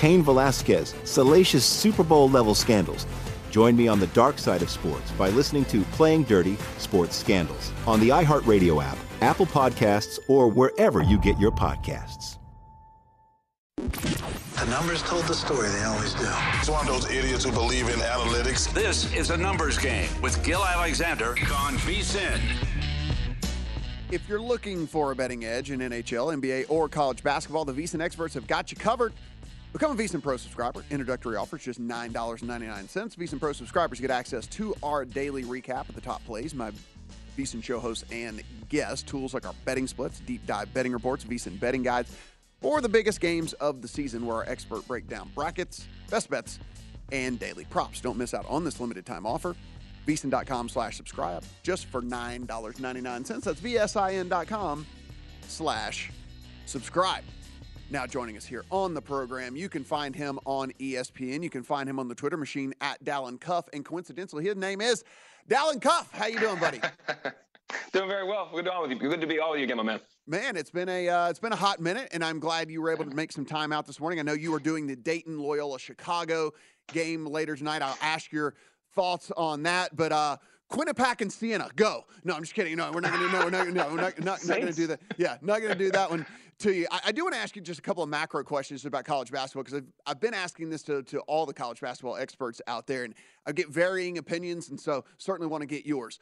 Cain Velasquez, salacious Super Bowl level scandals. Join me on the dark side of sports by listening to Playing Dirty Sports Scandals on the iHeartRadio app Apple Podcasts, or wherever you get your podcasts. The numbers told the story, they always do. It's one of those idiots who believe in analytics. This is a numbers game with Gill Alexander on VSIN. If you're looking for a betting edge in NHL, NBA, or college basketball, the VSIN experts have got you covered. Become a VSIN Pro subscriber. Introductory offer is just $9.99. VSIN Pro subscribers get access to our daily recap of the top plays, my VSIN show hosts and guests. Tools like our betting splits, deep dive betting reports, VSIN betting guides, or the biggest games of the season where our expert break down brackets, best bets, and daily props. Don't miss out on this limited time offer. VSIN.com slash subscribe just for $9.99. That's VSIN.com slash subscribe. Now joining us here on the program, you can find him on ESPN. You can find him on the Twitter machine at Dalen Cuff. And coincidentally, his name is Dalen Cuff. How you doing, buddy? doing very well. Good to be with you. Good to be all with you again, my man. Man, it's been a uh, it's been a hot minute, and I'm glad you were able to make some time out this morning. I know you were doing the Dayton Loyola Chicago game later tonight. I'll ask your thoughts on that, but uh, Quinnipiac and Siena, go. No, I'm just kidding. No, we're not going to. No, we're not. No, we're not. Not, not going to do that. Yeah, not going to do that one to you. I, I, do want to ask you just a couple of macro questions about college basketball because I've, I've been asking this to, to all the college basketball experts out there, and I get varying opinions, and so certainly want to get yours.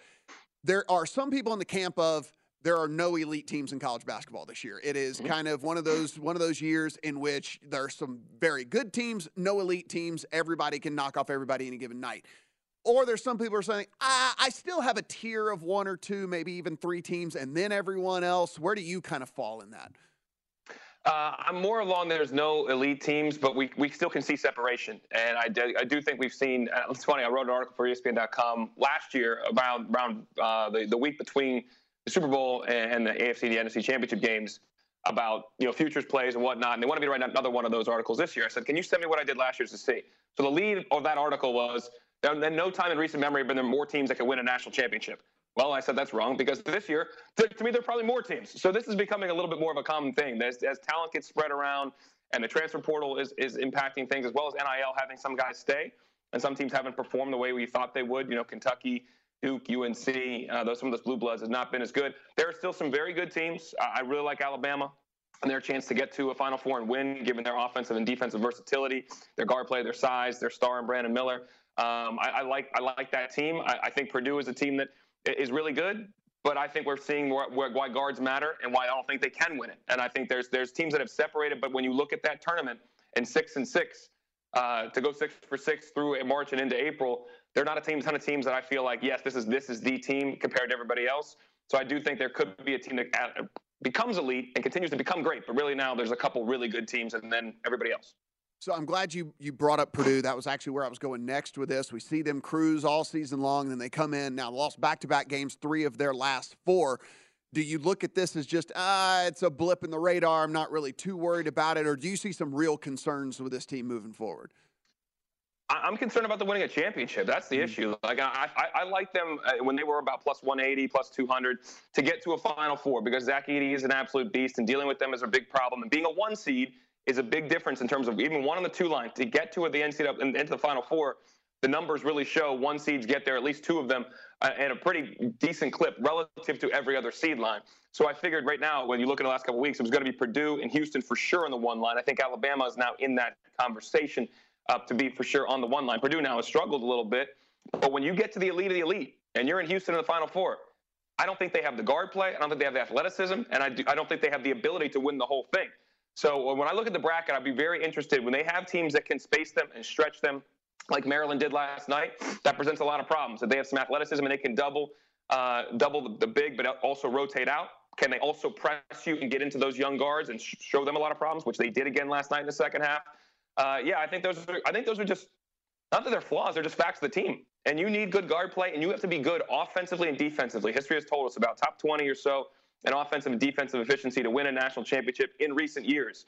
There are some people in the camp of there are no elite teams in college basketball this year. It is mm-hmm. kind of one of those one of those years in which there are some very good teams, no elite teams. Everybody can knock off everybody any given night. Or there's some people are saying, ah, I still have a tier of one or two, maybe even three teams, and then everyone else. Where do you kind of fall in that? Uh, I'm more along there's no elite teams, but we, we still can see separation. And I do, I do think we've seen, uh, it's funny, I wrote an article for ESPN.com last year about around uh, the, the week between the Super Bowl and, the AFC, the NFC championship games about, you know, futures plays and whatnot. And they wanted me to write another one of those articles this year. I said, can you send me what I did last year to see? So the lead of that article was, there, no time in recent memory have been there more teams that could win a national championship. Well, I said that's wrong because this year, to, to me, there are probably more teams. So this is becoming a little bit more of a common thing. As, as talent gets spread around and the transfer portal is, is impacting things as well as NIL having some guys stay and some teams haven't performed the way we thought they would. You know, Kentucky, Duke, UNC, uh, those some of those blue bloods has not been as good. There are still some very good teams. I really like Alabama and their chance to get to a Final Four and win, given their offensive and defensive versatility, their guard play, their size, their star and Brandon Miller. Um, I, I, like I like that team. I, I think Purdue is a team that is really good, but I think we're seeing why guards matter and why I don't think they can win it. And I think there's there's teams that have separated, but when you look at that tournament and six and six, uh, to go six for six through March and into April, they're not a team, ton of teams that I feel like, yes, this is this is the team compared to everybody else. So I do think there could be a team that uh, becomes elite and continues to become great. But really now there's a couple really good teams and then everybody else. So I'm glad you you brought up Purdue. That was actually where I was going next with this. We see them cruise all season long, and then they come in now lost back-to-back games, three of their last four. Do you look at this as just ah, it's a blip in the radar? I'm not really too worried about it, or do you see some real concerns with this team moving forward? I'm concerned about the winning a championship. That's the mm-hmm. issue. Like I, I, I like them uh, when they were about plus 180, plus 200 to get to a Final Four because Zach Edey is an absolute beast, and dealing with them is a big problem. And being a one seed is a big difference in terms of even one on the two line to get to the NCAA and into the Final Four. The numbers really show one seeds get there, at least two of them, uh, and a pretty decent clip relative to every other seed line. So I figured right now, when you look at the last couple weeks, it was going to be Purdue and Houston for sure on the one line. I think Alabama is now in that conversation uh, to be for sure on the one line. Purdue now has struggled a little bit, but when you get to the elite of the elite and you're in Houston in the Final Four, I don't think they have the guard play. I don't think they have the athleticism, and I, do, I don't think they have the ability to win the whole thing. So when I look at the bracket, I'd be very interested when they have teams that can space them and stretch them, like Maryland did last night. That presents a lot of problems. If they have some athleticism and they can double, uh, double the, the big, but also rotate out. Can they also press you and get into those young guards and sh- show them a lot of problems, which they did again last night in the second half? Uh, yeah, I think those. Are, I think those are just not that they're flaws; they're just facts of the team. And you need good guard play, and you have to be good offensively and defensively. History has told us about top 20 or so and offensive and defensive efficiency to win a national championship in recent years.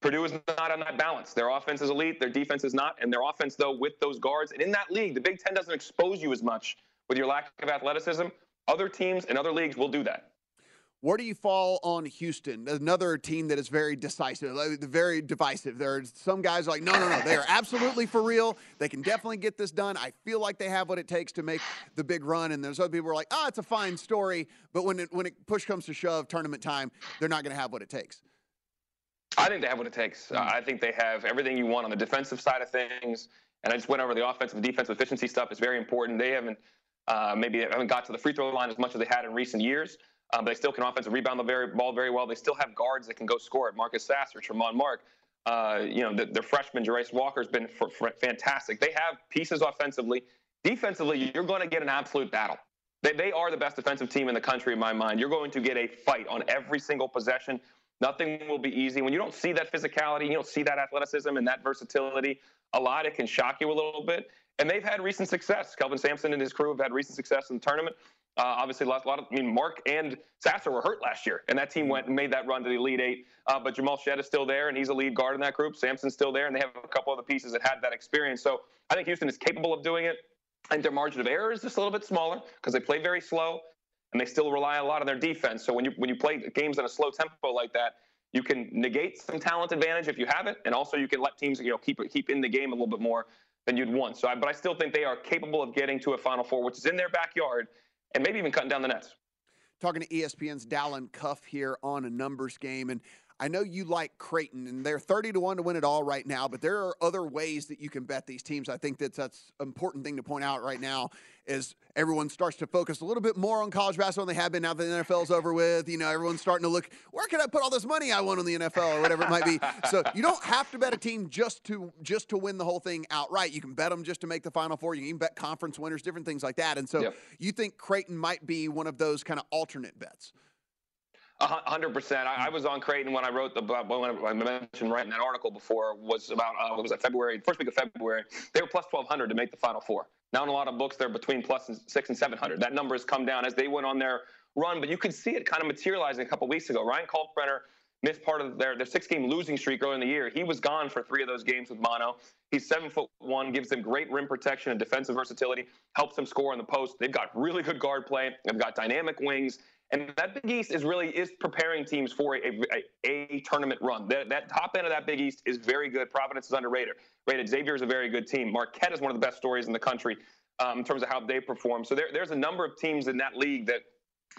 Purdue is not on that balance. Their offense is elite, their defense is not, and their offense, though, with those guards. And in that league, the Big Ten doesn't expose you as much with your lack of athleticism. Other teams and other leagues will do that. Where do you fall on Houston? Another team that is very decisive, very divisive. There are some guys like, no, no, no, they are absolutely for real. They can definitely get this done. I feel like they have what it takes to make the big run. And there's other people who are like, oh, it's a fine story, but when it, when it push comes to shove, tournament time, they're not going to have what it takes. I think they have what it takes. Uh, I think they have everything you want on the defensive side of things. And I just went over the offensive and defensive efficiency stuff. It's very important. They haven't uh, maybe haven't got to the free throw line as much as they had in recent years. Um, they still can offensive rebound the very, ball very well. They still have guards that can go score it. Marcus Sasser, Tramon Mark. Uh, you know, the, their freshman, Jarace Walker's been for, for fantastic. They have pieces offensively. Defensively, you're going to get an absolute battle. They, they are the best defensive team in the country, in my mind. You're going to get a fight on every single possession. Nothing will be easy. When you don't see that physicality, you don't see that athleticism and that versatility a lot, it can shock you a little bit. And they've had recent success. Kelvin Sampson and his crew have had recent success in the tournament. Uh, obviously, a lot, lot, of, I mean, Mark and Sasser were hurt last year, and that team went and made that run to the Elite Eight. Uh, but Jamal Shead is still there, and he's a lead guard in that group. Sampson's still there, and they have a couple of other pieces that had that experience. So I think Houston is capable of doing it. Think their margin of error is just a little bit smaller because they play very slow, and they still rely a lot on their defense. So when you when you play games in a slow tempo like that, you can negate some talent advantage if you have it, and also you can let teams you know keep keep in the game a little bit more than you'd want. So, I, but I still think they are capable of getting to a Final Four, which is in their backyard and maybe even cutting down the nets. Talking to ESPN's Dalen Cuff here on a numbers game, and I know you like Creighton, and they're 30 to 1 to win it all right now, but there are other ways that you can bet these teams. I think that's that's an important thing to point out right now is everyone starts to focus a little bit more on college basketball than they have been now that the NFL's over with. You know, everyone's starting to look, where can I put all this money I won on the NFL or whatever it might be. So you don't have to bet a team just to just to win the whole thing outright. You can bet them just to make the Final Four. You can even bet conference winners, different things like that. And so yep. you think Creighton might be one of those kind of alternate bets hundred percent. I, was on Creighton when I wrote the when I mentioned writing that article before was about uh, what was that February first week of February. They were plus twelve hundred to make the Final Four. Now in a lot of books they're between plus and six and seven hundred. That number has come down as they went on their run, but you could see it kind of materializing a couple weeks ago. Ryan Kalkbrenner missed part of their their six game losing streak early in the year. He was gone for three of those games with mono. He's seven foot one, gives them great rim protection and defensive versatility, helps them score on the post. They've got really good guard play. They've got dynamic wings. And that Big East is really is preparing teams for a, a, a tournament run. That, that, top end of that Big East is very good. Providence is underrated. Rated. Xavier is a very good team. Marquette is one of the best stories in the country um, in terms of how they perform. So there, there's a number of teams in that league that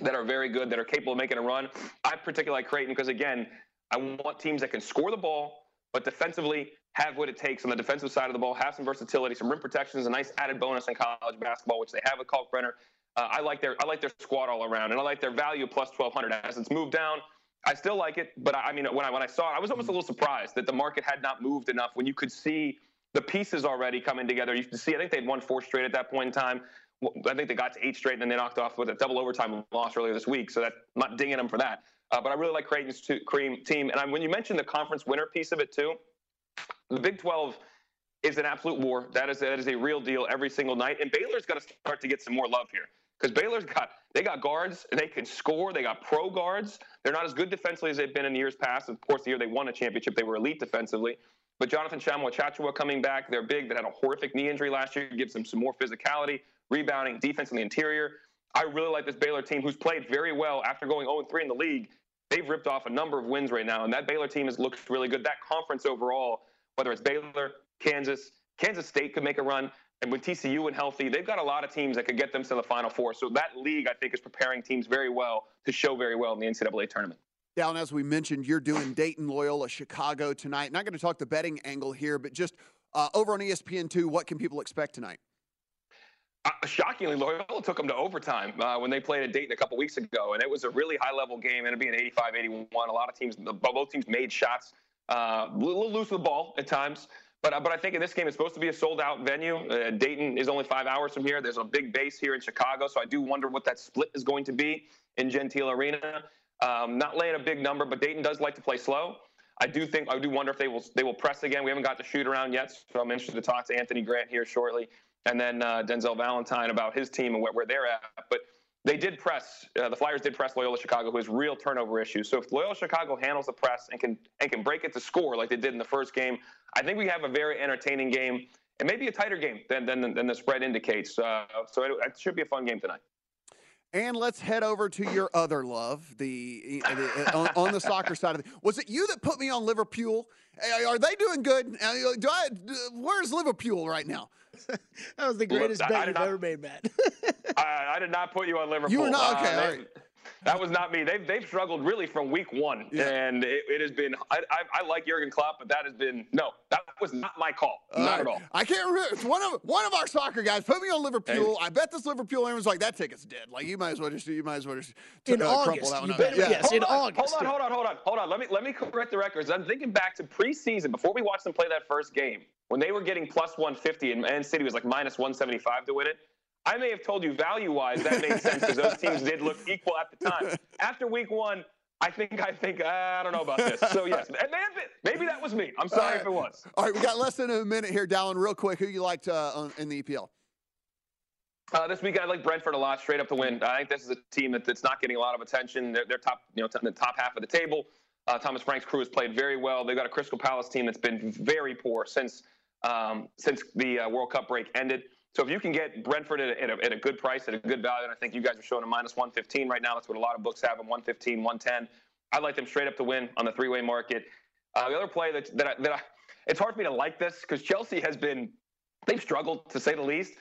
that are very good, that are capable of making a run. I particularly like Creighton because again, I want teams that can score the ball, but defensively have what it takes on the defensive side of the ball, have some versatility, some rim protection is a nice added bonus in college basketball, which they have with Kalkbrenner. Uh, I like their I like their squad all around, and I like their value plus 1200 as it's moved down. I still like it, but I, I mean, when I when I saw it, I was almost a little surprised that the market had not moved enough when you could see the pieces already coming together. You can see, I think they'd won four straight at that point in time. I think they got to eight straight, and then they knocked off with a double overtime loss earlier this week. So that I'm not dinging them for that. Uh, but I really like Creighton's to, cream team. And I, when you mentioned the conference winner piece of it too, the Big 12 is an absolute war. That is that is a real deal every single night. And Baylor's got to start to get some more love here because Baylor's got they got guards they can score. They got pro guards. They're not as good defensively as they've been in years past. Of course, the year they won a championship, they were elite defensively. But Jonathan Tchamwa Tchatchoua coming back, they're big. They had a horrific knee injury last year. Gives them some more physicality, rebounding, defense in the interior. I really like this Baylor team, who's played very well after going 0-3 in the league. They've ripped off a number of wins right now, and that Baylor team has looked really good. That conference overall, whether it's Baylor, Kansas, Kansas State could make a run. And with TCU and healthy, they've got a lot of teams that could get them to the Final Four. So that league, I think, is preparing teams very well to show very well in the NCAA tournament. Dalen, as we mentioned, you're doing Dayton, Loyola, Chicago tonight. Not going to talk the betting angle here, but just uh, over on ESPN2, what can people expect tonight? Uh, shockingly, Loyola took them to overtime uh, when they played at Dayton a couple weeks ago, and it was a really high-level game. Up being 85-81. A lot of teams, both teams made shots, uh, a little loose with the ball at times. But, uh, but I think in this game, it's supposed to be a sold out venue. Uh, Dayton is only five hours from here. There's a big base here in Chicago. So I do wonder what that split is going to be in Gentile Arena. Um, not laying a big number, but Dayton does like to play slow. I do think I do wonder if they will they will press again. We haven't got the shoot around yet, so I'm interested to talk to Anthony Grant here shortly, and then uh, Denzel Valentine about his team and where, where they're at. But they did press. Uh, the Flyers did press Loyola Chicago, who has real turnover issues. So if Loyola Chicago handles the press and can and can break it to score like they did in the first game, I think we have a very entertaining game and maybe a tighter game than than, than the spread indicates. Uh, so it, it should be a fun game tonight. And let's head over to your other love, the, the on, on, the soccer side of it. Was it you that put me on Liverpool? Are they doing good? Do I? Where's Liverpool right now? that was the greatest Look, bet you've not, ever made, Matt. I, I, did not put you on Liverpool. You were not okay. Uh, they, that was not me. They've they've struggled really from week one, yeah. and it, it, has been. I, I, I, like Jurgen Klopp, but that has been no. That was not my call. Not right. at all. I can't remember. It's one of one of our soccer guys put me on Liverpool. Hey. I bet this Liverpool. Everyone's like, that ticket's dead. Like you might as well just do you might as well just in uh, August. That one you bet, yeah. Yes, hold in on, August. Hold on, hold on, hold on, hold on. Let me let me correct the records. I'm thinking back to preseason before we watched them play that first game when they were getting plus 150 and Man City was like minus 175 to win it. I may have told you value wise that made sense because those teams did look equal at the time. After week one, I think I think uh, I don't know about this. So yes, maybe that was me. I'm sorry right. if it was. All right, we got less than a minute here, Dalen. Real quick, who you liked uh, in the EPL? Uh, this week, I like Brentford a lot, straight up to win. I think this is a team that, that's not getting a lot of attention. They're, they're top, you know, t- in the top half of the table. Uh, Thomas Frank's crew has played very well. They've got a Crystal Palace team that's been very poor since um, since the uh, World Cup break ended. So if you can get Brentford at a, at, a, at a, good price, at a good value, and I think you guys are showing a minus 115 right now. That's what a lot of books have them, 115, 110. I like them straight up to win on the three-way market. Uh, the other play that, that, I, that I, it's hard for me to like this because Chelsea has been, they've struggled to say the least.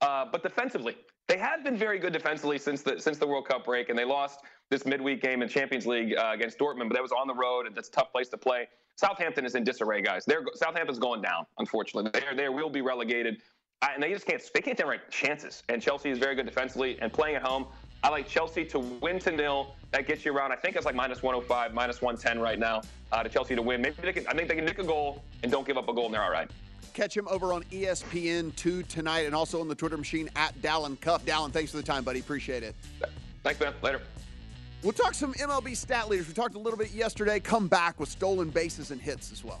Uh, but defensively, they have been very good defensively since the since the World Cup break, and they lost this midweek game in Champions League uh, against Dortmund, but that was on the road, and that's a tough place to play. Southampton is in disarray, guys. They're Southampton's going down, unfortunately. They they will be relegated and they just can't they can't generate chances. And Chelsea is very good defensively and playing at home. I like Chelsea to win to nil. That gets you around. I think it's like minus 105, minus 110 right now uh, to Chelsea to win. Maybe they can. I think they can nick a goal and don't give up a goal, and they're all right. Catch him over on ESPN2 tonight, and also on the Twitter machine at Dalen Cuff. Dalen, thanks for the time, buddy. Appreciate it. Thanks, man. Later. We'll talk some MLB stat leaders. We talked a little bit yesterday. Come back with stolen bases and hits as well.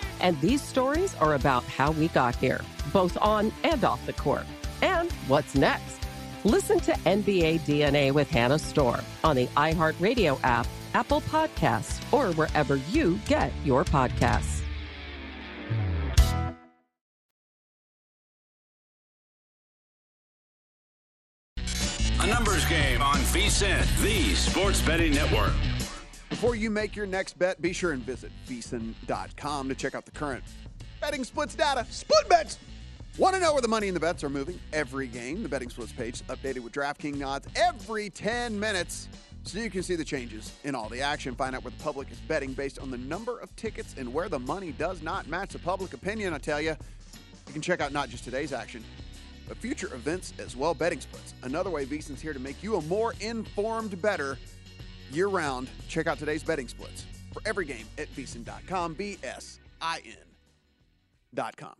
And these stories are about how we got here, both on and off the court. And what's next? Listen to NBA DNA with Hannah Storm on the iHeartRadio app, Apple Podcasts, or wherever you get your podcasts. A numbers game on VSIN, the sports betting network. Before you make your next bet, be sure and visit VSIN.com to check out the current betting splits data. Split bets! Want to know where the money and the bets are moving? Every game, the betting splits page updated with DraftKings odds every 10 minutes so you can see the changes in all the action. Find out where the public is betting based on the number of tickets and where the money does not match the public opinion. I tell you, you can check out not just today's action, but future events as well. Betting splits. Another way VSIN's here to make you a more informed better year round. Check out today's betting splits for every game at VSIN.com. B S I N.com.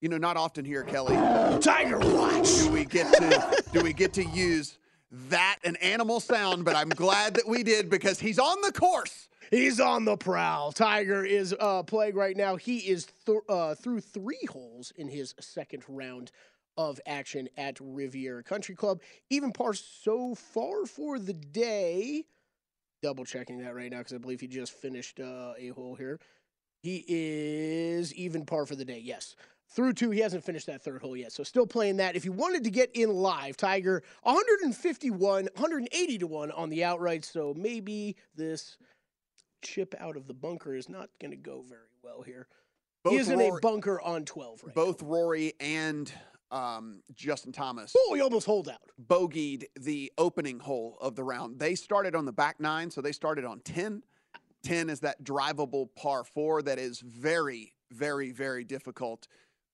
You know, not often here, Kelly. Tiger Watch. Do we get to do we get to use that an animal sound? But I'm glad that we did because he's on the course. He's on the prowl. Tiger is uh, playing right now. He is th- uh, through three holes in his second round of action at Riviera Country Club. Even par so far for the day. Double checking that right now because I believe he just finished uh, a hole here. He is even par for the day. Yes. Through two, he hasn't finished that third hole yet. So still playing that. If you wanted to get in live, Tiger 151, 180 to 1 on the outright. So maybe this chip out of the bunker is not going to go very well here. Both he is in a bunker on 12 right Both Rory and um, Justin Thomas Oh, he almost holed out. bogeyed the opening hole of the round. They started on the back nine, so they started on 10. 10 is that drivable par four that is very, very, very difficult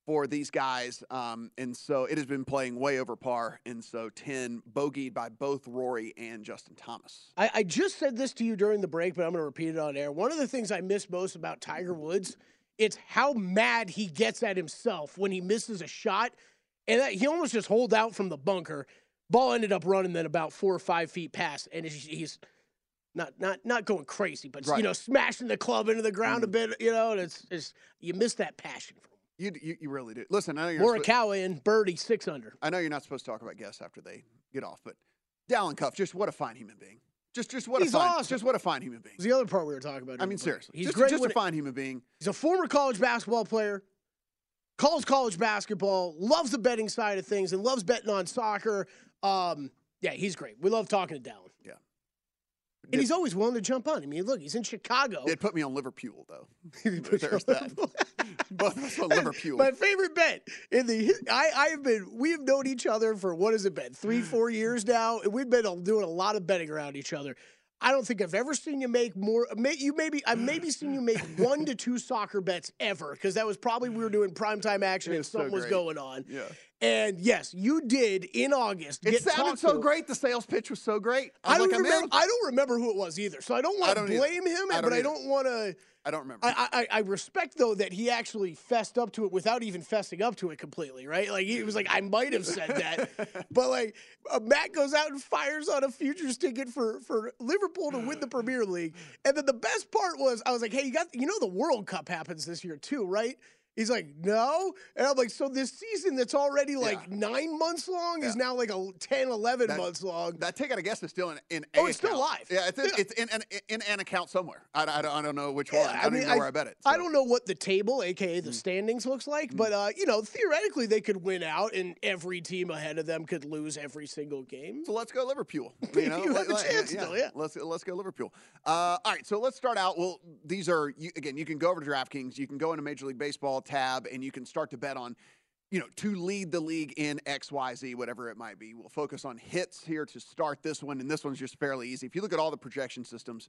for these guys. Um, and so it has been playing way over par. And so 10 bogeyed by both Rory and Justin Thomas. I, I just said this to you during the break, but I'm going to repeat it on air. One of the things I miss most about Tiger Woods, it's how mad he gets at himself when he misses a shot. And that, he almost just holed out from the bunker. Ball ended up running then about four or five feet past, and he's, not not not going crazy, but Right. you know, smashing the club into the ground a mm-hmm. bit. You know, and it's, it's you miss that passion. You, you, you really do. Listen, I know you're Morikawa and birdie six under. I know you're not supposed to talk about guests after they get off, but Dalen Cuff, just what a fine human being. Just just what He's a fine awesome. just what a fine human being. It's the other part we were talking about. I mean seriously. he's just, great. just a it- fine human being. He's a former college basketball player, calls college basketball, loves the betting side of things, and loves betting on soccer. Um, yeah, he's great. We love talking to Dalen. Yeah. And he's always willing to jump on. I mean, look, he's in Chicago. It put me on Liverpool though. There's that. Both of us on Liverpool. My favorite bet in the I I have been we have known each other for what has it been three four years now and we've been doing a lot of betting around each other. I don't think I've ever seen you make more. May, you maybe I've maybe seen you make one to two soccer bets ever because that was probably we were doing primetime action and was so something was going on. Yeah. And yes, you did in August. It sounded so to. great. The sales pitch was so great. I I'm don't like, remember. I don't remember who it was either, so I don't want to don't either. blame him. I but don't I don't want to. I don't remember. I, I I respect though that he actually fessed up to it without even fessing up to it completely, right? Like he was like, I might have said that, but like uh, Matt goes out and fires on a futures ticket for for Liverpool to win the Premier League, and then the best part was I was like, hey, you got you know the World Cup happens this year too, right? He's like, no. And I'm like, so this season that's already like nine months long is now like a 10, 11 That- months long. That ticket, I guess, is still in, in Oh, a it's still live. Yeah, it's in, Yeah. it's in, an in an account somewhere. I, I, don't, I don't know which one. I, I mean, don't even know where I bet it. I don't know what the table, aka the standings, looks like, but uh, you know, theoretically they could win out, and every team ahead of them could lose every single game. So let's go Liverpool. You, know, You have a Let- let- chance still, yeah. Let's let's go Liverpool. Uh, all right, so let's start out. Well, these are you, again. You can go over to DraftKings. You can go into Major League Baseball tab, and you can start to bet on, you know, to lead the league in X, Y, Z, whatever it might be. We'll focus on hits here to start this one, and this one's just fairly easy. If you look at all the projection systems.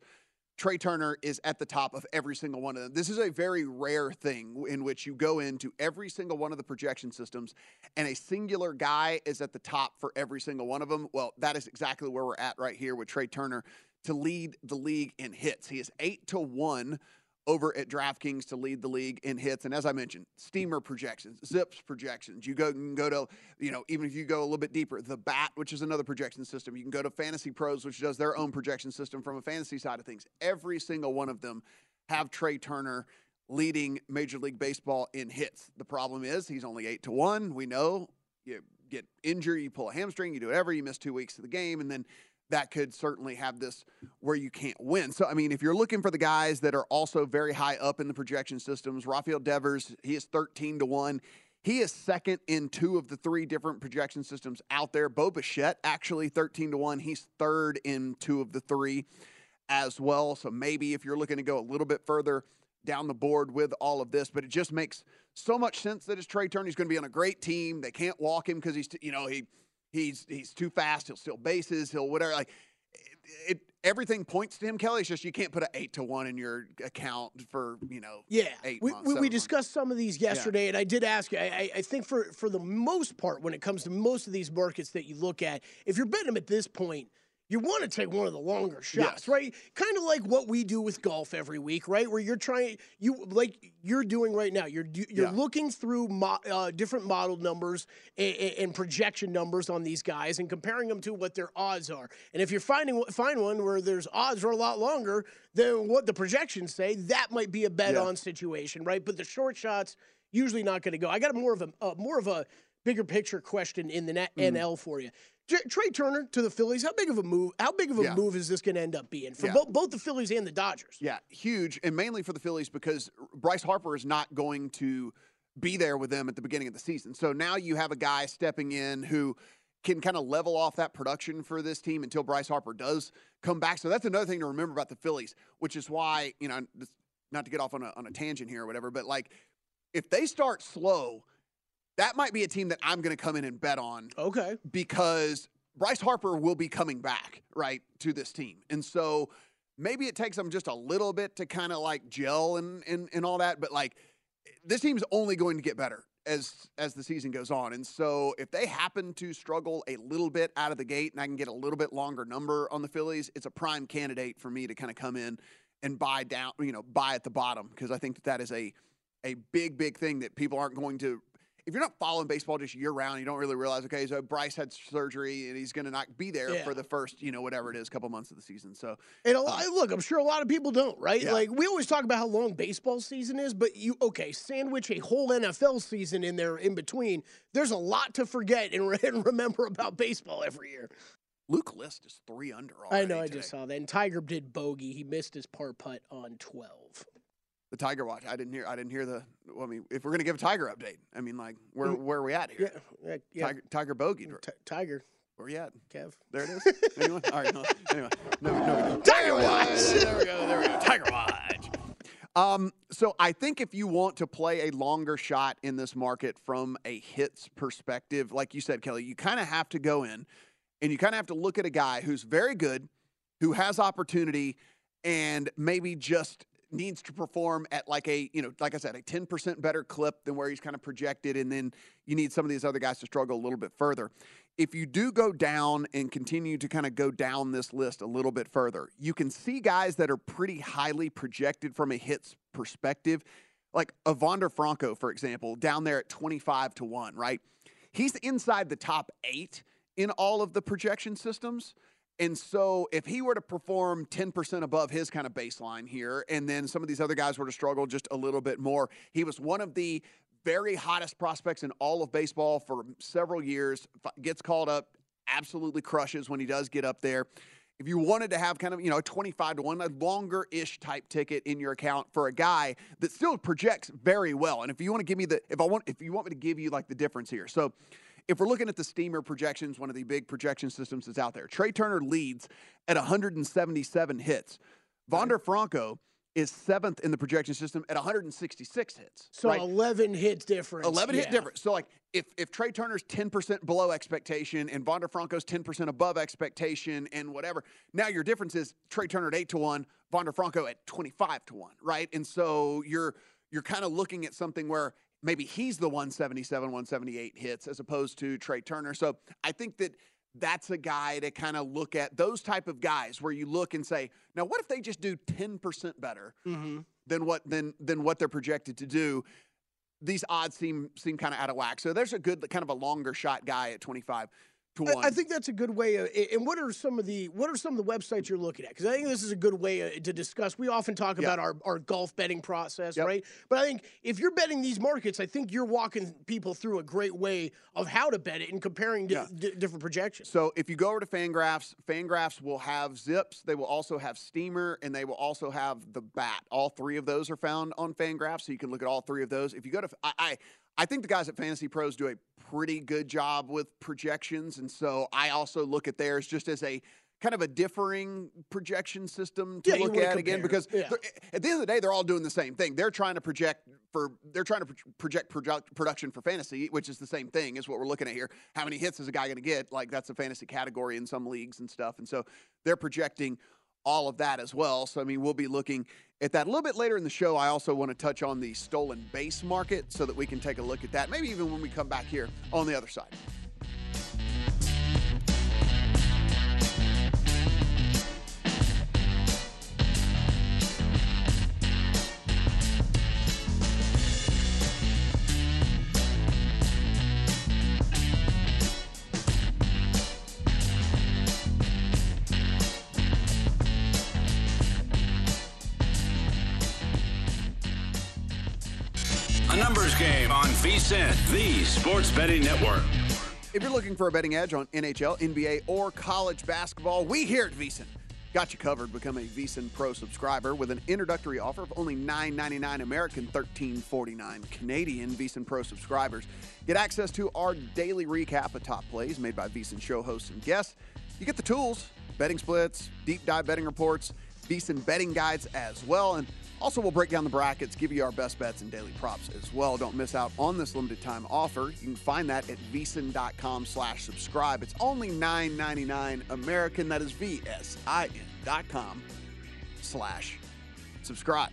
Trey Turner is at the top of every single one of them. This is a very rare thing in which you go into every single one of the projection systems and a singular guy is at the top for every single one of them. Well, that is exactly where we're at right here with Trey Turner to lead the league in hits. He is 8 to 1 over at DraftKings to lead the league in hits. And as I mentioned, steamer projections, zips projections. You go can go to, you know, even if you go a little bit deeper, the bat, which is another projection system. You can go to Fantasy Pros, which does their own projection system from a fantasy side of things. Every single one of them have Trey Turner leading Major League Baseball in hits. The problem is he's only eight to one. We know you get injured, you pull a hamstring, you do whatever, you miss two weeks of the game, and then that could certainly have this where you can't win. So, I mean, if you're looking for the guys that are also very high up in the projection systems, Rafael Devers, he is 13 to 1. He is second in two of the three different projection systems out there. Bo Bichette, actually 13 to 1. He's third in two of the three as well. So maybe if you're looking to go a little bit further down the board with all of this, but it just makes so much sense that it's Trey. He's going to be on a great team. They can't walk him because he's, you know, he he's he's too fast. He'll steal bases. He'll whatever. Like it, it everything points to him. Kelly. It's just you can't put an eight to one in your account for you know Yeah, eight we, months. we, we discussed some of these yesterday, and I did ask you. I, I- I think for for the most part, when it comes to most of these markets that you look at, if you're betting them at this point, you want to take one of the longer shots, Yes. right? Kind of like what we do with golf every week, right? Where you're trying, you like you're doing right now. You're do- you're Yeah. looking through mo- uh, different model numbers and, and projection numbers on these guys and comparing them to what their odds are. And if you're finding find one where there's odds are a lot longer than what the projections say, that might be a bet Yeah. on situation, right? But the short shots usually not going to go. I got a more of a uh, more of a bigger picture question in the net Mm-hmm. NL for you. Trey Turner to the Phillies. How big of a move? How big of a Yeah. move is this going to end up being for Yeah. bo- both the Phillies and the Dodgers? Yeah, huge, and mainly for the Phillies because Bryce Harper is not going to be there with them at the beginning of the season. So now you have a guy stepping in who can kind of level off that production for this team until Bryce Harper does come back. So that's another thing to remember about the Phillies, which is why you know, not to get off on a on a tangent here or whatever, but like if they start slow, that might be a team that I'm going to come in and bet on Okay. because Bryce Harper will be coming back, right, to this team. And so maybe it takes them just a little bit to kind of like gel and, and, and all that, but like this team's only going to get better as as the season goes on. And so if they happen to struggle a little bit out of the gate and I can get a little bit longer number on the Phillies, it's a prime candidate for me to kind of come in and buy down, you know, buy at the bottom because I think that that is a a big big thing that people aren't going to if you're not following baseball just year round, you don't really realize, okay, so Bryce had surgery and he's going to not be there Yeah. for the first, you know, whatever it is, couple months of the season. So, And a lot, um, look, I'm sure a lot of people don't, right? Yeah. Like we always talk about how long baseball season is, but you okay, sandwich a whole NFL season in there in between. There's a lot to forget and, re- and remember about baseball every year. Luke List is three under. I know, I today. just saw that. And Tiger did bogey. He missed his par putt on 12. The Tiger Watch. I didn't hear. I didn't hear the. Well, I mean, if we're going to give a Tiger update, I mean, like, where Mm. where are we at here? Yeah, yeah. Tiger Tiger bogey. T- Tiger, Where are we at? Kev. There it is. Anyone? All right. No, anyway, no, no. Tiger Watch. There we go. There we go. Tiger Watch. Um, so I think if you want to play a longer shot in this market from a hits perspective, like you said, Kelly, you kind of have to go in and you kind of have to look at a guy who's very good, who has opportunity, and maybe just needs to perform at like a, you know, like I said, a 10% better clip than where he's kind of projected. And then you need some of these other guys to struggle a little bit further. If you do go down and continue to kind of go down this list a little bit further, you can see guys that are pretty highly projected from a hits perspective. Like Wander Franco, for example, down there at 25 to 1, right? He's inside the top eight in all of the projection systems. And so if he were to perform 10% above his kind of baseline here, and then some of these other guys were to struggle just a little bit more, he was one of the very hottest prospects in all of baseball for several years, gets called up, absolutely crushes when he does get up there. If you wanted to have kind of, you know, a 25 to 1, a longer ish type ticket in your account for a guy that still projects very well. And if you want to give me the, if I want, if you want me to give you like the difference here. So if we're looking at the Steamer projections, one of the big projection systems that's out there, Trey Turner leads at 177 hits. Wander Franco is seventh in the projection system at 166 hits. So right? 11 hits difference. 11 hit yeah. difference. So like if if Trey Turner's 10% below expectation and Wander Franco's 10% above expectation and whatever, now your difference is Trey Turner at 8 to 1, Wander Franco at 25 to 1, right? And so you're you're kind of looking at something where maybe he's the 177, 178 hits as opposed to Trey Turner. So I think that that's a guy to kind of look at those type of guys where you look and say, now what if they just do 10% better Mm-hmm. than what than than what they're projected to do? These odds seem seem kind of out of whack. So there's a good kind of a longer shot guy at 25 to I- 1. I think that's a good way. Of, and what are some of the what are some of the websites you're looking at? Because I think this is a good way uh, to discuss. We often talk Yeah. about our, our golf betting process, Yep. right? But I think if you're betting these markets, I think you're walking people through a great way of how to bet it and comparing Yeah. di- different projections. So if you go over to Fangraphs, Fangraphs will have Zips, they will also have Steamer, and they will also have the Bat. All three of those are found on Fangraphs, so you can look at all three of those. If you go to, I, I, I think the guys at Fantasy Pros do a pretty good job with projections, and so I also look at theirs just as a kind of a differing projection system to Yeah, look at again because Yeah. at the end of the day they're all doing the same thing. They're trying to project for they're trying to pro- project product, production for fantasy, which is the same thing as what we're looking at here. How many hits is a guy going to get? Like that's a fantasy category in some leagues and stuff. And so they're projecting all of that as well. So I mean, we'll be looking at that a little bit later in the show. I also want to touch on the stolen base market so that we can take a look at that. Maybe even when we come back here on the other side. Sports betting network. If you're looking for a betting edge on NHL, NBA, or college basketball, we here at VSiN got you covered. Become a VSiN Pro subscriber with an introductory offer of only $9.99 American, $13.49 Canadian. VSiN Pro subscribers get access to our daily recap of top plays made by VSiN show hosts and guests. You get the tools, betting splits, deep dive betting reports, VSiN betting guides as well, and also, we'll break down the brackets, give you our best bets and daily props as well. Don't miss out on this limited time offer. You can find that at vsin.com slash subscribe. It's only $9.99 American. That is V-S-I-N dot com slash subscribe.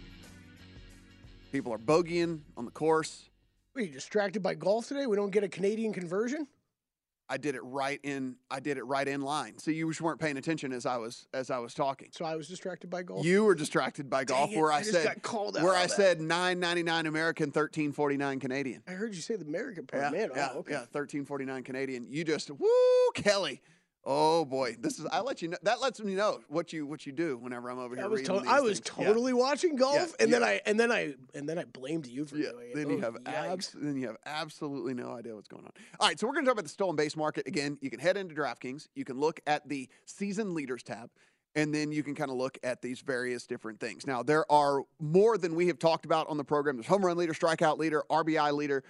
People are bogeying on the course. Are you distracted by golf today? We don't get a Canadian conversion. I did it right in. I did it right in line. So you just weren't paying attention as I was as I was talking. So I was distracted by golf. You were distracted by golf, it, where I, I said got called out where I that. said nine ninety nine American, thirteen forty nine Canadian. I heard you say the American part, Yeah, man. Oh, yeah, oh, okay. yeah, thirteen forty nine Canadian. You just woo, Kelly. Oh boy, this is. I let you know. That lets me know what you what you do whenever I'm over here. I was, to- I was things. Yeah. totally watching golf, Yeah, and then. I and then I and then I blamed you for Yeah, doing it. then you Oh, have abs- then you have absolutely no idea what's going on. All right, so we're going to talk about the stolen base market again. You can head into DraftKings. You can look at the season leaders tab, and then you can kind of look at these various different things. Now there are more than we have talked about on the program. There's home run leader, strikeout leader, RBI leader.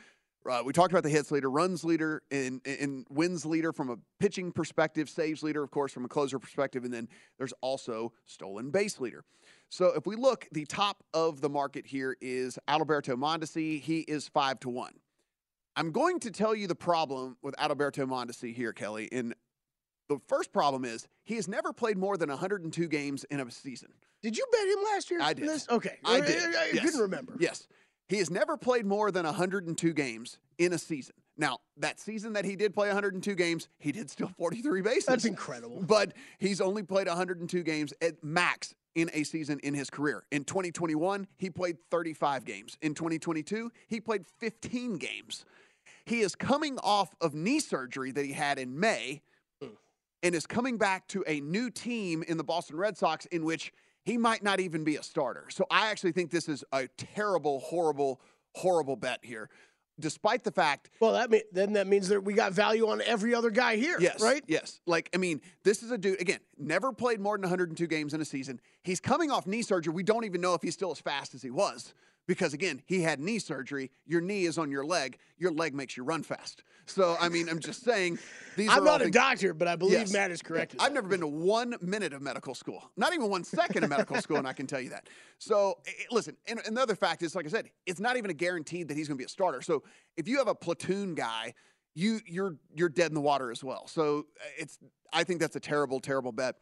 Uh, we talked about the hits leader, runs leader, and, and wins leader from a pitching perspective, saves leader, of course, from a closer perspective, and then there's also stolen base leader. So if we look, the top of the market here is Alberto Mondesi. He is five to one. I'm going to tell you the problem with Alberto Mondesi here, Kelly. And the first problem is he has never played more than 102 games in a season. Did you bet him last year? I did. This? Okay, I did. I, I Yes. couldn't remember. Yes. He has never played more than 102 games in a season. Now, that season that he did play 102 games, he did steal 43 bases. That's incredible. But he's only played 102 games at max in a season in his career. In 2021, he played 35 games. In 2022, he played 15 games. He is coming off of knee surgery that he had in May hmm. and is coming back to a new team in the Boston Red Sox in which he might not even be a starter. So I actually think this is a terrible, horrible, horrible bet here. Despite the fact Well, that mean, then that means that we got value on every other guy here. Yes. Right. Yes. Like, I mean, this is a dude, again, never played more than 102 games in a season. He's coming off knee surgery. We don't even know if he's still as fast as he was because, again, he had knee surgery. Your knee is on your leg. Your leg makes you run fast. So, I mean, I'm just saying these I'm not a things- doctor, but I believe Yes. Matt is correct. I've never been to one minute of medical school, not even one second of medical school, and I can tell you that. So, eh, eh, listen, and another fact is, like I said, it's not even a guaranteed that he's going to be a starter. So, if you have a platoon guy, you you're you're dead in the water as well. So, eh, it's I think that's a terrible, terrible bet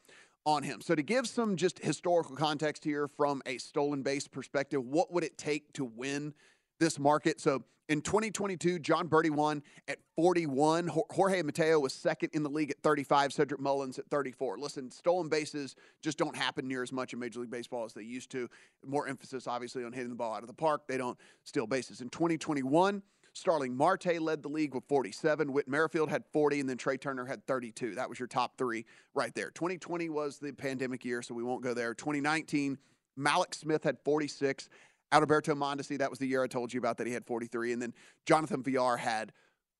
on him. So, to give some just historical context here from a stolen base perspective, what would it take to win this market? So, in 2022, Jon Berti won at 41. Jorge Mateo was second in the league at 35. Cedric Mullins at 34. Listen, stolen bases just don't happen near as much in Major League Baseball as they used to. More emphasis, obviously, on hitting the ball out of the park. They don't steal bases. In 2021, Starling Marte led the league with 47. Whit Merrifield had 40, and then Trea Turner had 32. That was your top three right there. 2020 was the pandemic year, so we won't go there. 2019, Mallex Smith had 46. Alberto Mondesi, that was the year I told you about that he had 43. And then Jonathan Villar had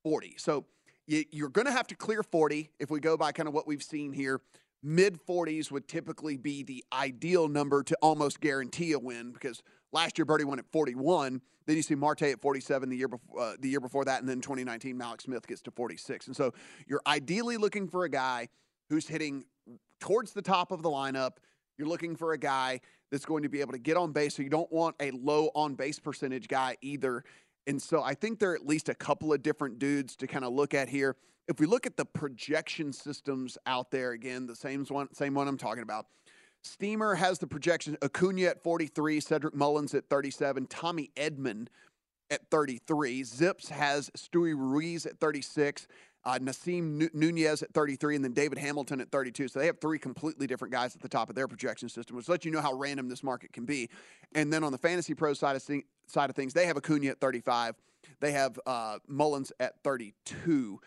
40. So you, you're going to have to clear 40 if we go by kind of what we've seen here. Mid 40s would typically be the ideal number to almost guarantee a win because last year Berti went at 41. Then you see Marte at 47 the year before uh, the year before that, and then 2019 Mallex Smith gets to 46. And so you're ideally looking for a guy who's hitting towards the top of the lineup. You're looking for a guy that's going to be able to get on base. So you don't want a low on base percentage guy either. And so I think there are at least a couple of different dudes to kind of look at here. If we look at the projection systems out there, again, the same one, same one I'm talking about. Steamer has the projection Acuna at 43, Cedric Mullins at 37, Tommy Edman at 33. ZiPS has Esteury Ruiz at 36, uh, Nasim Nuñez at 33, and then David Hamilton at 32. So they have three completely different guys at the top of their projection system, which lets you know how random this market can be. And then on the Fantasy Pro side of, side of things, they have Acuna at 35. They have uh, Mullins at 32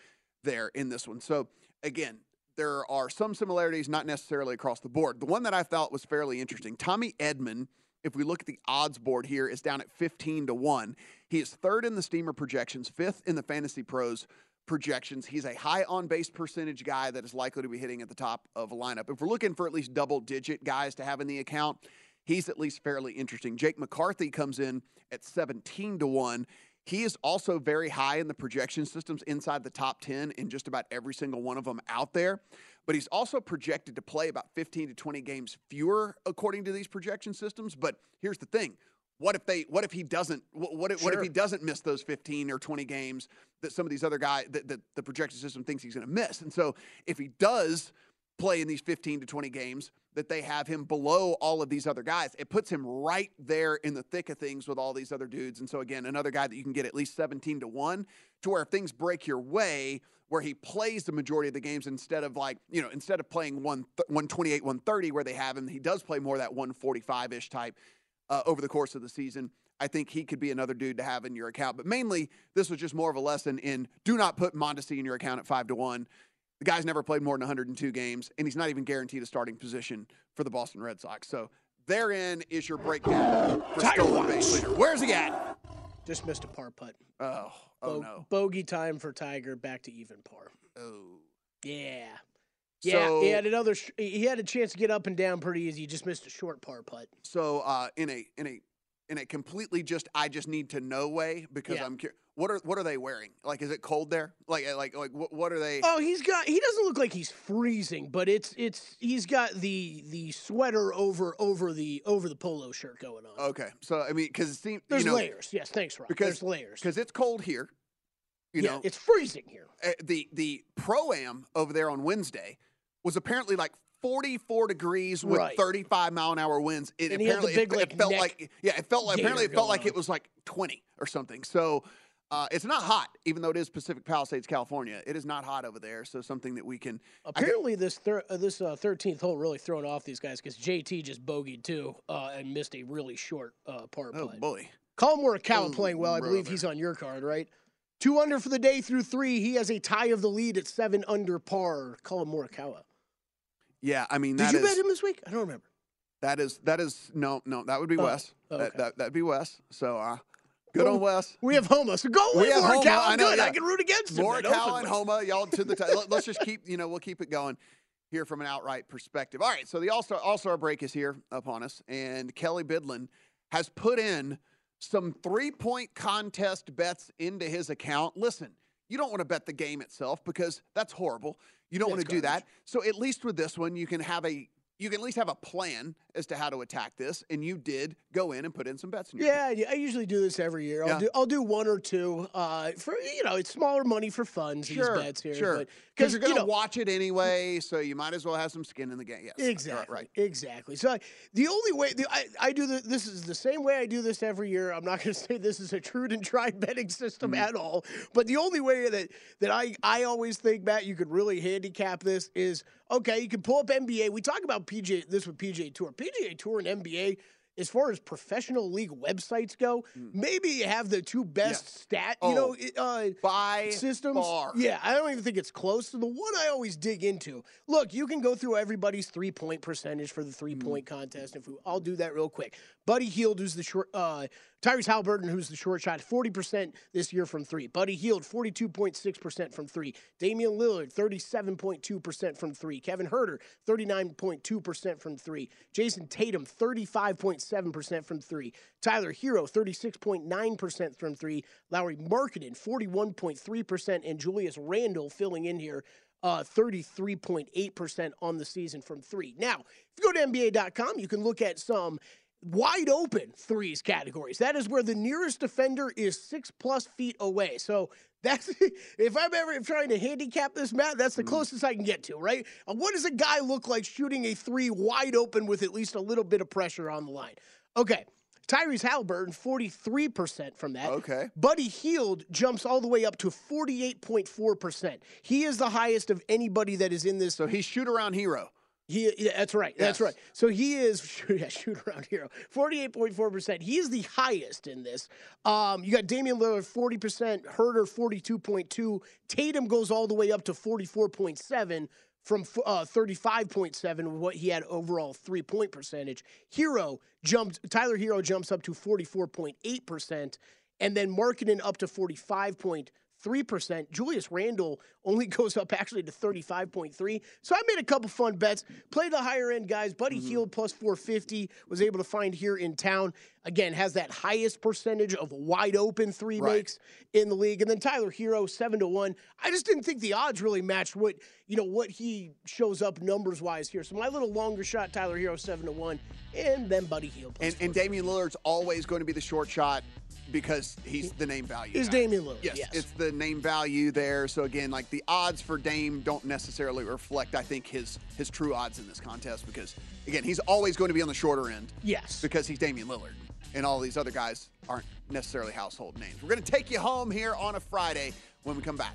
there in this one. So again, there are some similarities, not necessarily across the board. The one that I thought was fairly interesting, Tommy Edman, if we look at the odds board here, is down at 15 to 1. He is third in the Steamer projections, fifth in the Fantasy Pros projections. He's a high on base percentage guy that is likely to be hitting at the top of a lineup. If we're looking for at least double digit guys to have in the account, he's at least fairly interesting. Jake McCarthy comes in at 17 to 1. He is also very high in the projection systems inside the top 10 in just about every single one of them out there. But he's also projected to play about 15 to 20 games fewer according to these projection systems. But here's the thing. What if they? What if he doesn't? What what if, what if he doesn't miss those 15 or 20 games that some of these other guys that, that the projection system thinks he's going to miss? And so if he does play in these 15 to 20 games that they have him below all of these other guys. It puts him right there in the thick of things with all these other dudes. And so again, another guy that you can get at least 17 to 1 to where if things break your way, where he plays the majority of the games instead of like, you know, instead of playing 1 128 130 where they have him, he does play more that 145ish type uh, over the course of the season. I think he could be another dude to have in your account. But mainly, this was just more of a lesson in do not put Mondesi in your account at 5 to 1 the guy's never played more than 102 games, and he's not even guaranteed a starting position for the Boston Red Sox. So therein is your breakdown for Tiger stolen Woods. base leader. Where's he at? Just missed a par putt. Oh, oh Bo- no. Bogey time for Tiger, back to even par. Oh. Yeah. Yeah, So- he had another. Sh- he had a chance to get up and down pretty easy. He just missed a short par putt. So uh, in a in a in a completely just I just need to know way because Yeah. I'm curious. What are what are they wearing? Like, is it cold there? Like like like what, what are they? Oh, he's got. He doesn't look like he's freezing, but it's it's. He's got the the sweater over over the over the polo shirt going on. Okay, so I mean, because it seems There's you know, layers. Yes, thanks, Rob. because There's layers. because it's cold here. You yeah, know, it's freezing here. uh, the the pro am over there on Wednesday was apparently like 44 degrees with Right. 35 mile an hour winds. It And he had the apparently big, it, like, it felt like yeah, it felt like apparently it felt like going it was like 20 or something. So uh, it's not hot, even though it is Pacific Palisades, California. It is not hot over there. So something that we can Apparently, this thir- uh, this uh, 13th hole really thrown off these guys because JT just bogeyed too uh, and missed a really short uh, par oh putt. boy. Collin Morikawa Oh, playing well. I believe brother. he's on your card, right? Two under for the day through three. He has a tie of the lead at seven under par. Collin Morikawa. Yeah, I mean that is. Did you is bet him this week? I don't remember. that is that is no no that would be Oh, Wes. oh, That, okay. that that'd be Wes. So uh, good Well, on Wes. We have Homa, so go We with. Morikawa. I know, Good. yeah. I can root against him. then, Morikawa and. Homa, y'all to the. Let's just keep, you know, we'll keep it going here from an outright perspective. All right, so the All Star All Star break is here upon us, and Kelly Bidlin has put in some three point contest bets into his account. Listen, you don't want to bet the game itself because that's horrible. You don't want to do that. So at least with this one, you can have a. You can at least have a plan as to how to attack this, and you did go in and put in some bets. In your Yeah, yeah, I usually do this every year. I'll Yeah. do I'll do one or two uh, for you know it's smaller money for fun. Sure, these bets here, sure. Because you're going you to know, watch it anyway, so you might as well have some skin in the game. Yes, right, Exactly. Right. Exactly. So I- the only way the, I, I do the, this is the same way I do this every year. I'm not going to say this is a true and tried betting system Mm-hmm. at all, but the only way that that I I always think Matt you could really handicap this is okay. You can pull up NBA. We talk about PJ this with PJ Tour, PGA Tour and NBA. As far as professional league websites go, maybe you have the two best Yes. stat, Mm. Oh, you know, uh, by systems. far. Yeah, I don't even think it's close to the one I always dig into. Look, you can go through everybody's three point percentage for the three point contest. If we, I'll do that real quick. Buddy Hield, who's the short, uh, Tyrese Halliburton, who's the short shot, forty percent this year from three. Buddy Hield, forty two point six percent from three. Damian Lillard, thirty seven point two percent from three. Kevin Huerter, thirty nine point two percent from three. Jayson Tatum, thirty five point seven percent from three. Tyler Herro, thirty six point nine percent from three. Lowry three percent, and Julius Randle filling in here. Uh, 33.8% on the season from three. Now, if you go to NBA.com, you can look at some wide open threes categories. That is where the nearest defender is six plus feet away. So that's if I'm ever trying to handicap this, Matt, that's the closest I can get to, right? Uh, what does a guy look like shooting a three wide open with at least a little bit of pressure on the line? Okay. Tyrese Halliburton, 43% from that. Okay. Buddy Hield jumps all the way up to 48.4%. He is the highest of anybody that is in this. So he's shoot around hero. He, yeah, that's right. That's Yes. right. So he is yeah, shoot around hero, forty-eight point four percent. He is the highest in this. Um, you got Damian Lillard, forty percent. Huerter, forty-two point two. Tatum goes all the way up to forty-four point seven from uh, thirty-five point seven. What he had overall three-point percentage. Herro jumped. Tyler Herro jumps up to forty-four point eight percent, and then Markkanen up to forty-five point. 3%. Julius Randle only goes up actually to 35.3. So I made a couple fun bets. Play the higher end guys. Buddy mm-hmm. Hield plus 450 was able to find here in town. Again, has that highest percentage of wide open three Right. makes in the league. And then Tyler Herro, seven to one. I just didn't think the odds really matched what, you know, what he shows up numbers wise here. So my little longer shot, Tyler Herro, seven to one. And then Buddy Hield. And, and Damian Lillard's always going to be the short shot because he's the name value. Is guy. Damian Lillard, Yes, yes. it's the name value there. So again, like the odds for Dame don't necessarily reflect, I think, his his true odds in this contest because again, he's always going to be on the shorter end. Yes. Because he's Damian Lillard. And all these other guys aren't necessarily household names. We're going to take you home here on a Friday when we come back.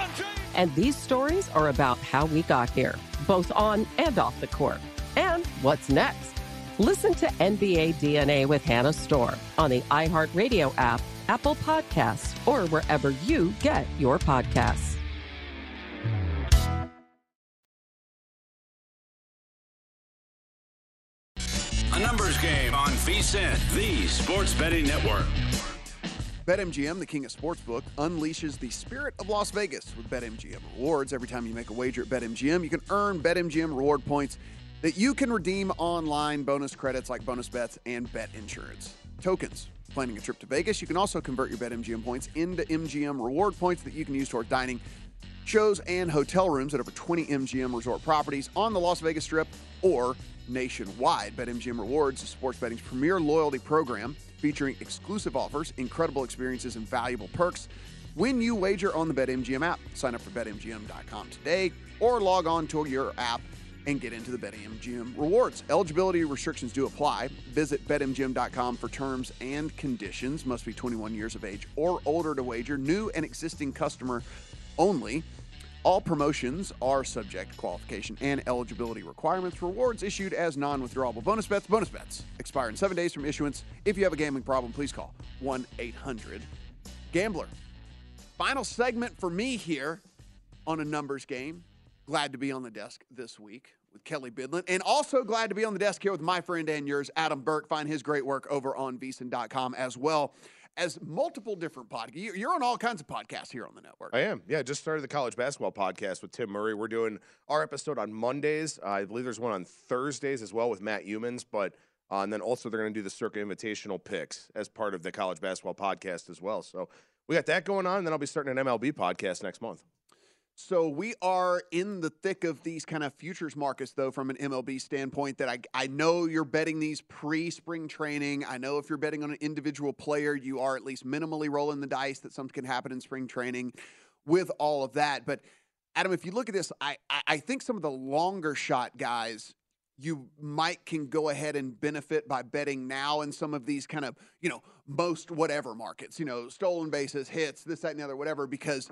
And these stories are about how we got here, both on and off the court. And what's next? Listen to NBA DNA with Hannah Storm on the iHeartRadio app, Apple Podcasts, or wherever you get your podcasts. A numbers game on VSIN, the sports betting network. BetMGM, the king of sportsbook, unleashes the spirit of Las Vegas with BetMGM rewards. Every time you make a wager at BetMGM, you can earn BetMGM reward points that you can redeem online bonus credits like bonus bets and bet insurance. Tokens. Planning a trip to Vegas, you can also convert your BetMGM points into MGM reward points that you can use toward dining shows, and hotel rooms at over 20 MGM resort properties on the Las Vegas Strip or nationwide. BetMGM Rewards is sports betting's premier loyalty program featuring exclusive offers, incredible experiences, and valuable perks when you wager on the BetMGM app. Sign up for BetMGM.com today or log on to your app and get into the BetMGM rewards. Eligibility restrictions do apply. Visit BetMGM.com for terms and conditions. Must be 21 years of age or older to wager. New and existing customer only. All promotions are subject to qualification and eligibility requirements. Rewards issued as non withdrawable bonus bets. Bonus bets expire in seven days from issuance. If you have a gambling problem, please call 1 800 Gambler. Final segment for me here on a numbers game. Glad to be on the desk this week with Kelly Bidlin, and also glad to be on the desk here with my friend and yours, Adam Burke. Find his great work over on vsin.com as well as multiple different podcasts. You're on all kinds of podcasts here on the network. I am. Yeah, just started the college basketball podcast with Tim Murray. We're doing our episode on Mondays. Uh, I believe there's one on Thursdays as well with Matt Youmans, but uh, and then also they're going to do the Circa Invitational picks as part of the college basketball podcast as well. So we got that going on, and then I'll be starting an MLB podcast next month. So we are in the thick of these kind of futures markets, though, from an MLB standpoint. That I, I know you're betting these pre spring training. I know if you're betting on an individual player, you are at least minimally rolling the dice that something can happen in spring training with all of that. But Adam, if you look at this, I, I think some of the longer shot guys you might can go ahead and benefit by betting now in some of these kind of you know most whatever markets you know stolen bases hits this that and the other whatever because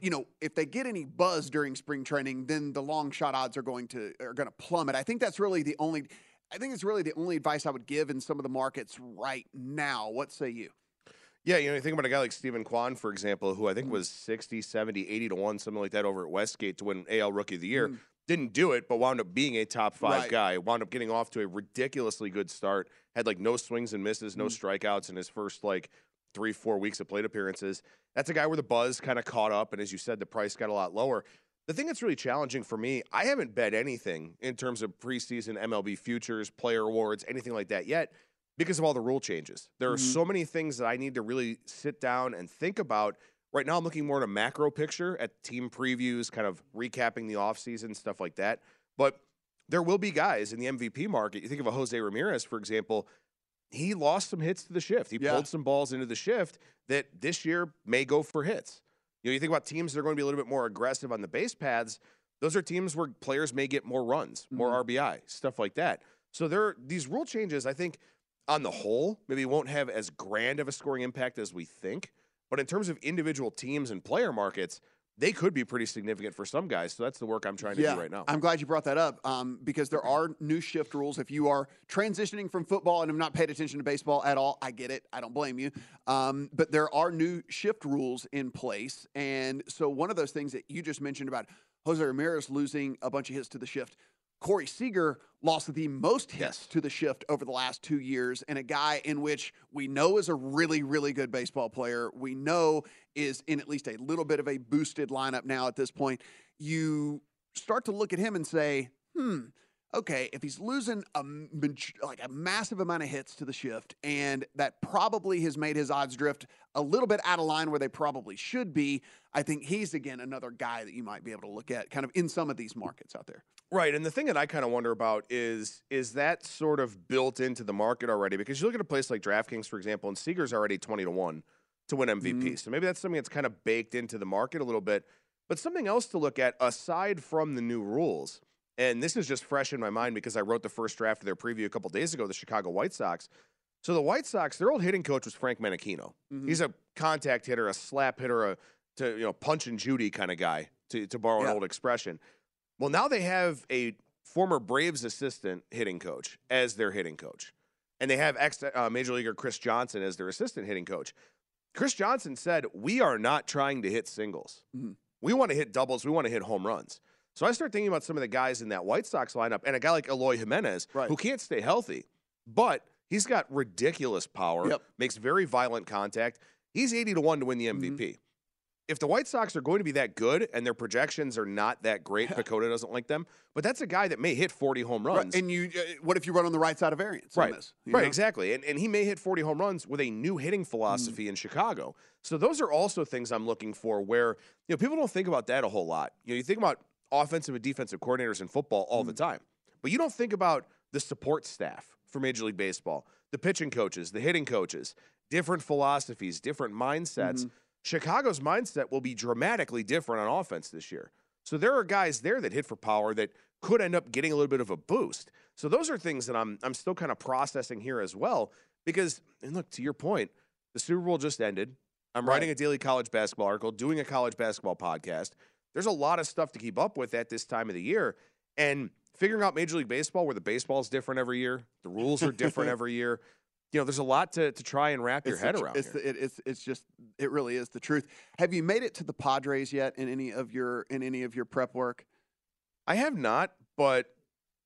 you know if they get any buzz during spring training then the long shot odds are going to are going to plummet. I think that's really the only i think it's really the only advice i would give in some of the markets right now. What say you? Yeah, you know, you think about a guy like Steven Kwan, for example, who I think was 60, 70, 80 to 1, something like that over at Westgate to win AL Rookie of the Year. Mm didn't do it, but wound up being a top five right. guy. Wound up getting off to a ridiculously good start. Had like no swings and misses, no mm. strikeouts in his first like three, four weeks of plate appearances. That's a guy where the buzz kind of caught up, and as you said, the price got a lot lower. The thing that's really challenging for me, I haven't bet anything in terms of preseason MLB futures, player awards, anything like that yet because of all the rule changes. There are mm-hmm. so many things that I need to really sit down and think about Right now, I'm looking more at a macro picture at team previews, kind of recapping the offseason, stuff like that. But there will be guys in the MVP market. You think of a Jose Ramirez, for example. He lost some hits to the shift. He yeah. pulled some balls into the shift that this year may go for hits. You know, you think about teams that are going to be a little bit more aggressive on the base paths. Those are teams where players may get more runs, more mm-hmm. RBI, stuff like that. So there are these rule changes. I think on the whole, maybe won't have as grand of a scoring impact as we think. But in terms of individual teams and player markets, they could be pretty significant for some guys. So that's the work I'm trying to yeah, do right now. I'm glad you brought that up um, because there are new shift rules. If you are transitioning from football and have not paid attention to baseball at all, I get it. I don't blame you. Um, but there are new shift rules in place. And so one of those things that you just mentioned about Jose Ramirez losing a bunch of hits to the shift Corey Seager lost the most hits to the shift over the last two years, and a guy in which we know is a really, really good baseball player. We know is in at least a little bit of a boosted lineup now at this point. You start to look at him and say, hmm, okay, if he's losing a like a massive amount of hits to the shift, and that probably has made his odds drift a little bit out of line where they probably should be, I think he's again another guy that you might be able to look at kind of in some of these markets out there. Right, and the thing that I kind of wonder about is is that sort of built into the market already? Because you look at a place like DraftKings, for example, and Seager's already twenty to one to win MVP. Mm-hmm. So maybe that's something that's kind of baked into the market a little bit. But something else to look at aside from the new rules, and this is just fresh in my mind because I wrote the first draft of their preview a couple days ago. The Chicago White Sox. So the White Sox, their old hitting coach was Frank Menechino. Mm-hmm. He's a contact hitter, a slap hitter, a to you know punch and Judy kind of guy, to to borrow yeah. an old expression. Well, now they have a former Braves assistant hitting coach as their hitting coach, and they have ex uh, major leaguer Chris Johnson as their assistant hitting coach. Chris Johnson said, "We are not trying to hit singles. Mm-hmm. We want to hit doubles. We want to hit home runs." So I start thinking about some of the guys in that White Sox lineup, and a guy like Eloy Jimenez, right. who can't stay healthy, but he's got ridiculous power, yep. makes very violent contact. He's eighty to one to win the MVP. Mm-hmm. if the White Sox are going to be that good and their projections are not that great, PECOTA doesn't like them. But that's a guy that may hit 40 home runs. Right. And you, uh, what if you run on the right side of variance? Right, This, right, know? exactly. And, and he may hit 40 home runs with a new hitting philosophy Mm. in Chicago. So those are also things I'm looking for where, you know, people don't think about that a whole lot. You know, you think about offensive and defensive coordinators in football all the Mm. time, but you don't think about the support staff for Major League Baseball, the pitching coaches, the hitting coaches, different philosophies, different mindsets. Mm-hmm. Chicago's mindset will be dramatically different on offense this year. So there are guys there that hit for power that could end up getting a little bit of a boost. So those are things that I'm I'm still kind of processing here as well because and look to your point, the Super Bowl just ended. I'm writing a daily college basketball article, doing a college basketball podcast. There's a lot of stuff to keep up with at this time of the year and figuring out Major League Baseball where the baseball is different every year, the rules are different every year. You know, there's a lot to, to try and wrap your head the around It's, here. the- it, it's it's just it really is the truth. Have you made it to the Padres yet in any of your in any of your prep work? I have not, but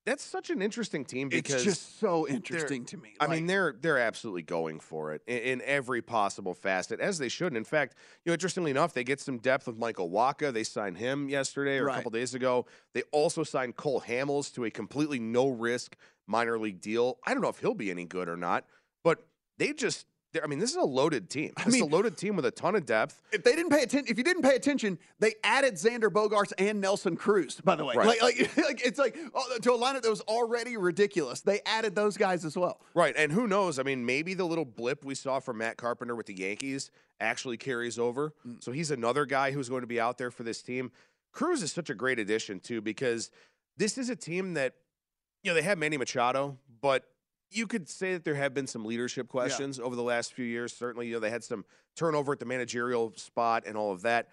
that's such an interesting team because it's just so interesting to me. I mean, they're they're absolutely going for it in, in every possible facet, as they should. And in fact, you know, interestingly enough, they get some depth with Michael Wacha. They signed him yesterday or Right. a couple days ago. They also signed Cole Hamels to a completely no risk minor league deal. I don't know if he'll be any good or not, but they just. I mean, this is a loaded team. This is a loaded team with a ton of depth. if they didn't pay attention, if you didn't pay attention, they added Xander Bogaerts and Nelson Cruz. By the way, Right. like, like, like it's like oh, to a lineup that was already ridiculous. They added those guys as well. Right. And who knows? I mean, maybe the little blip we saw from Matt Carpenter with the Yankees actually carries over. Mm. So he's another guy who's going to be out there for this team. Cruz is such a great addition, too, because this is a team that, you know, they have Manny Machado, but you could say that there have been some leadership questions over the last few years. Certainly, you know, they had some turnover at the managerial spot and all of that.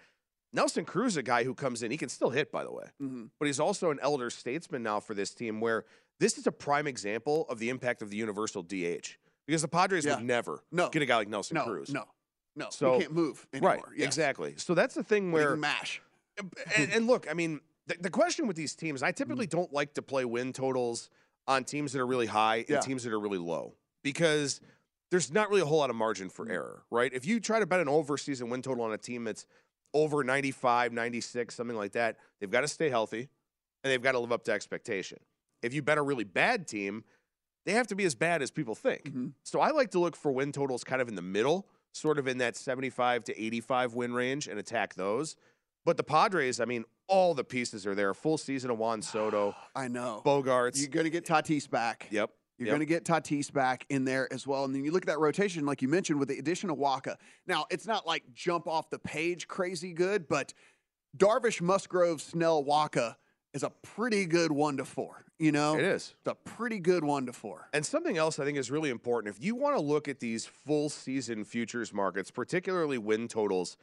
Nelson Cruz, a guy who comes in, he can still hit, by the way, Mm-hmm. but he's also an elder statesman now for this team where this is a prime example of the impact of the universal DH because the Padres Yeah. would never No. get a guy like Nelson No, Cruz. no, no. So- you can't move anymore. Right, exactly. So that's the thing where mash. and, and look, I mean, the, the question with these teams, I typically Mm-hmm. don't like to play win totals on teams that are really high and Yeah. teams that are really low because there's not really a whole lot of margin for error, right? If you try to bet an over season win total on a team that's over 95, 96, something like that, they've got to stay healthy and they've got to live up to expectation. If you bet a really bad team, they have to be as bad as people think. Mm-hmm. So I like to look for win totals kind of in the middle, sort of in that 75 to 85 win range and attack those. But the Padres, I mean, all the pieces are there. Full season of Juan Soto, I know. Bogaerts. You're going to get Tatis back. Yep. You're yep. going to get Tatis back in there as well. And then you look at that rotation, like you mentioned, with the addition of Wacha. Now, it's not like jump off the page crazy good, but Darvish, Musgrove, Snell, Wacha is a pretty good one to four. You know? It is. It's a pretty good one to four. And something else I think is really important. If you want to look at these full season futures markets, particularly win totals,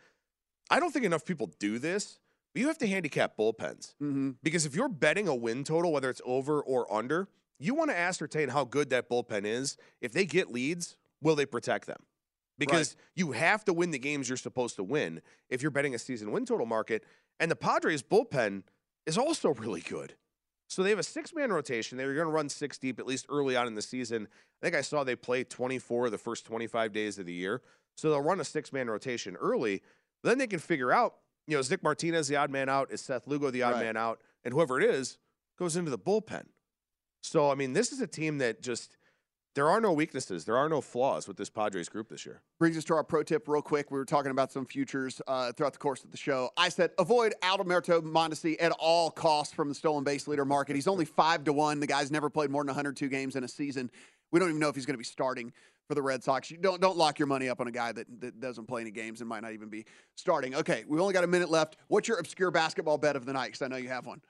I don't think enough people do this, you have to handicap bullpens. Mm-hmm. Because if you're betting a win total, whether it's over or under, you want to ascertain how good that bullpen is. If they get leads, will they protect them? Because you have to win the games you're supposed to win if you're betting a season win total market. And the Padres bullpen is also really good. So they have a six man rotation. They're going to run six deep at least early on in the season. I think I saw they play 24 of the first 25 days of the year. So they'll run a six man rotation early. Then they can figure out, you know, is Nick Martinez the odd man out? Is Seth Lugo the odd Right. man out? And whoever it is goes into the bullpen. So, I mean, this is a team that just, there are no weaknesses. There are no flaws with this Padres group this year. Brings us to our pro tip real quick. We were talking about some futures uh, throughout the course of the show. I said avoid Alberto Mondesi at all costs from the stolen base leader market. He's only five to one. The guy's never played more than 102 games in a season. We don't even know if he's going to be starting for the Red Sox. You don't don't lock your money up on a guy that, that doesn't play any games and might not even be starting. Okay, we've only got a minute left. What's your obscure basketball bet of the night? Because I know you have one.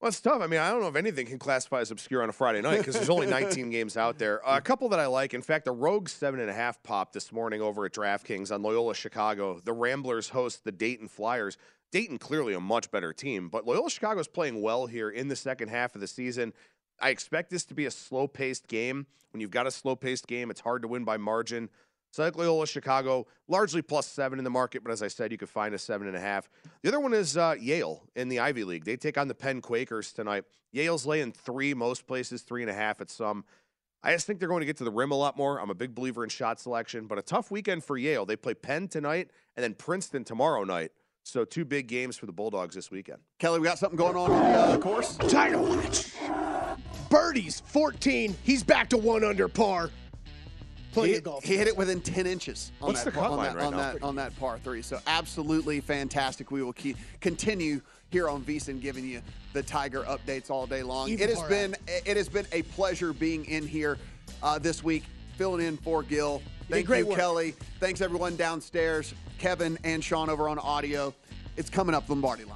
Well, it's tough. I mean, I don't know if anything can classify as obscure on a Friday night because there's only 19 games out there. Uh, a couple that I like. In fact, the Rogue seven and a half pop this morning over at DraftKings on Loyola Chicago. The Ramblers host the Dayton Flyers. Dayton clearly a much better team, but Loyola Chicago is playing well here in the second half of the season. I expect this to be a slow paced game. When you've got a slow paced game, it's hard to win by margin. So I like Loyola Chicago, largely plus seven in the market, but as I said, you could find a seven and a half. The other one is uh, Yale in the Ivy League. They take on the Penn Quakers tonight. Yale's laying three, most places three and a half at some. I just think they're going to get to the rim a lot more. I'm a big believer in shot selection, but a tough weekend for Yale. They play Penn tonight and then Princeton tomorrow night. So two big games for the Bulldogs this weekend. Kelly, we got something going on on the uh, course. Tiger Watch. Birdies 14. He's back to one under par. Plenty He, of golf. he hit it within 10 inches on What's that, the par, cut on, line that, right on, now? that, on that par three. So absolutely fantastic. We will keep continue here on VSiN giving you the Tiger updates all day long. Even it has par been it has been a pleasure being in here uh, this week, filling in for Gill. Thank great you, work. Kelly. Thanks everyone downstairs, Kevin and Sean over on audio. It's coming up Lombardi line.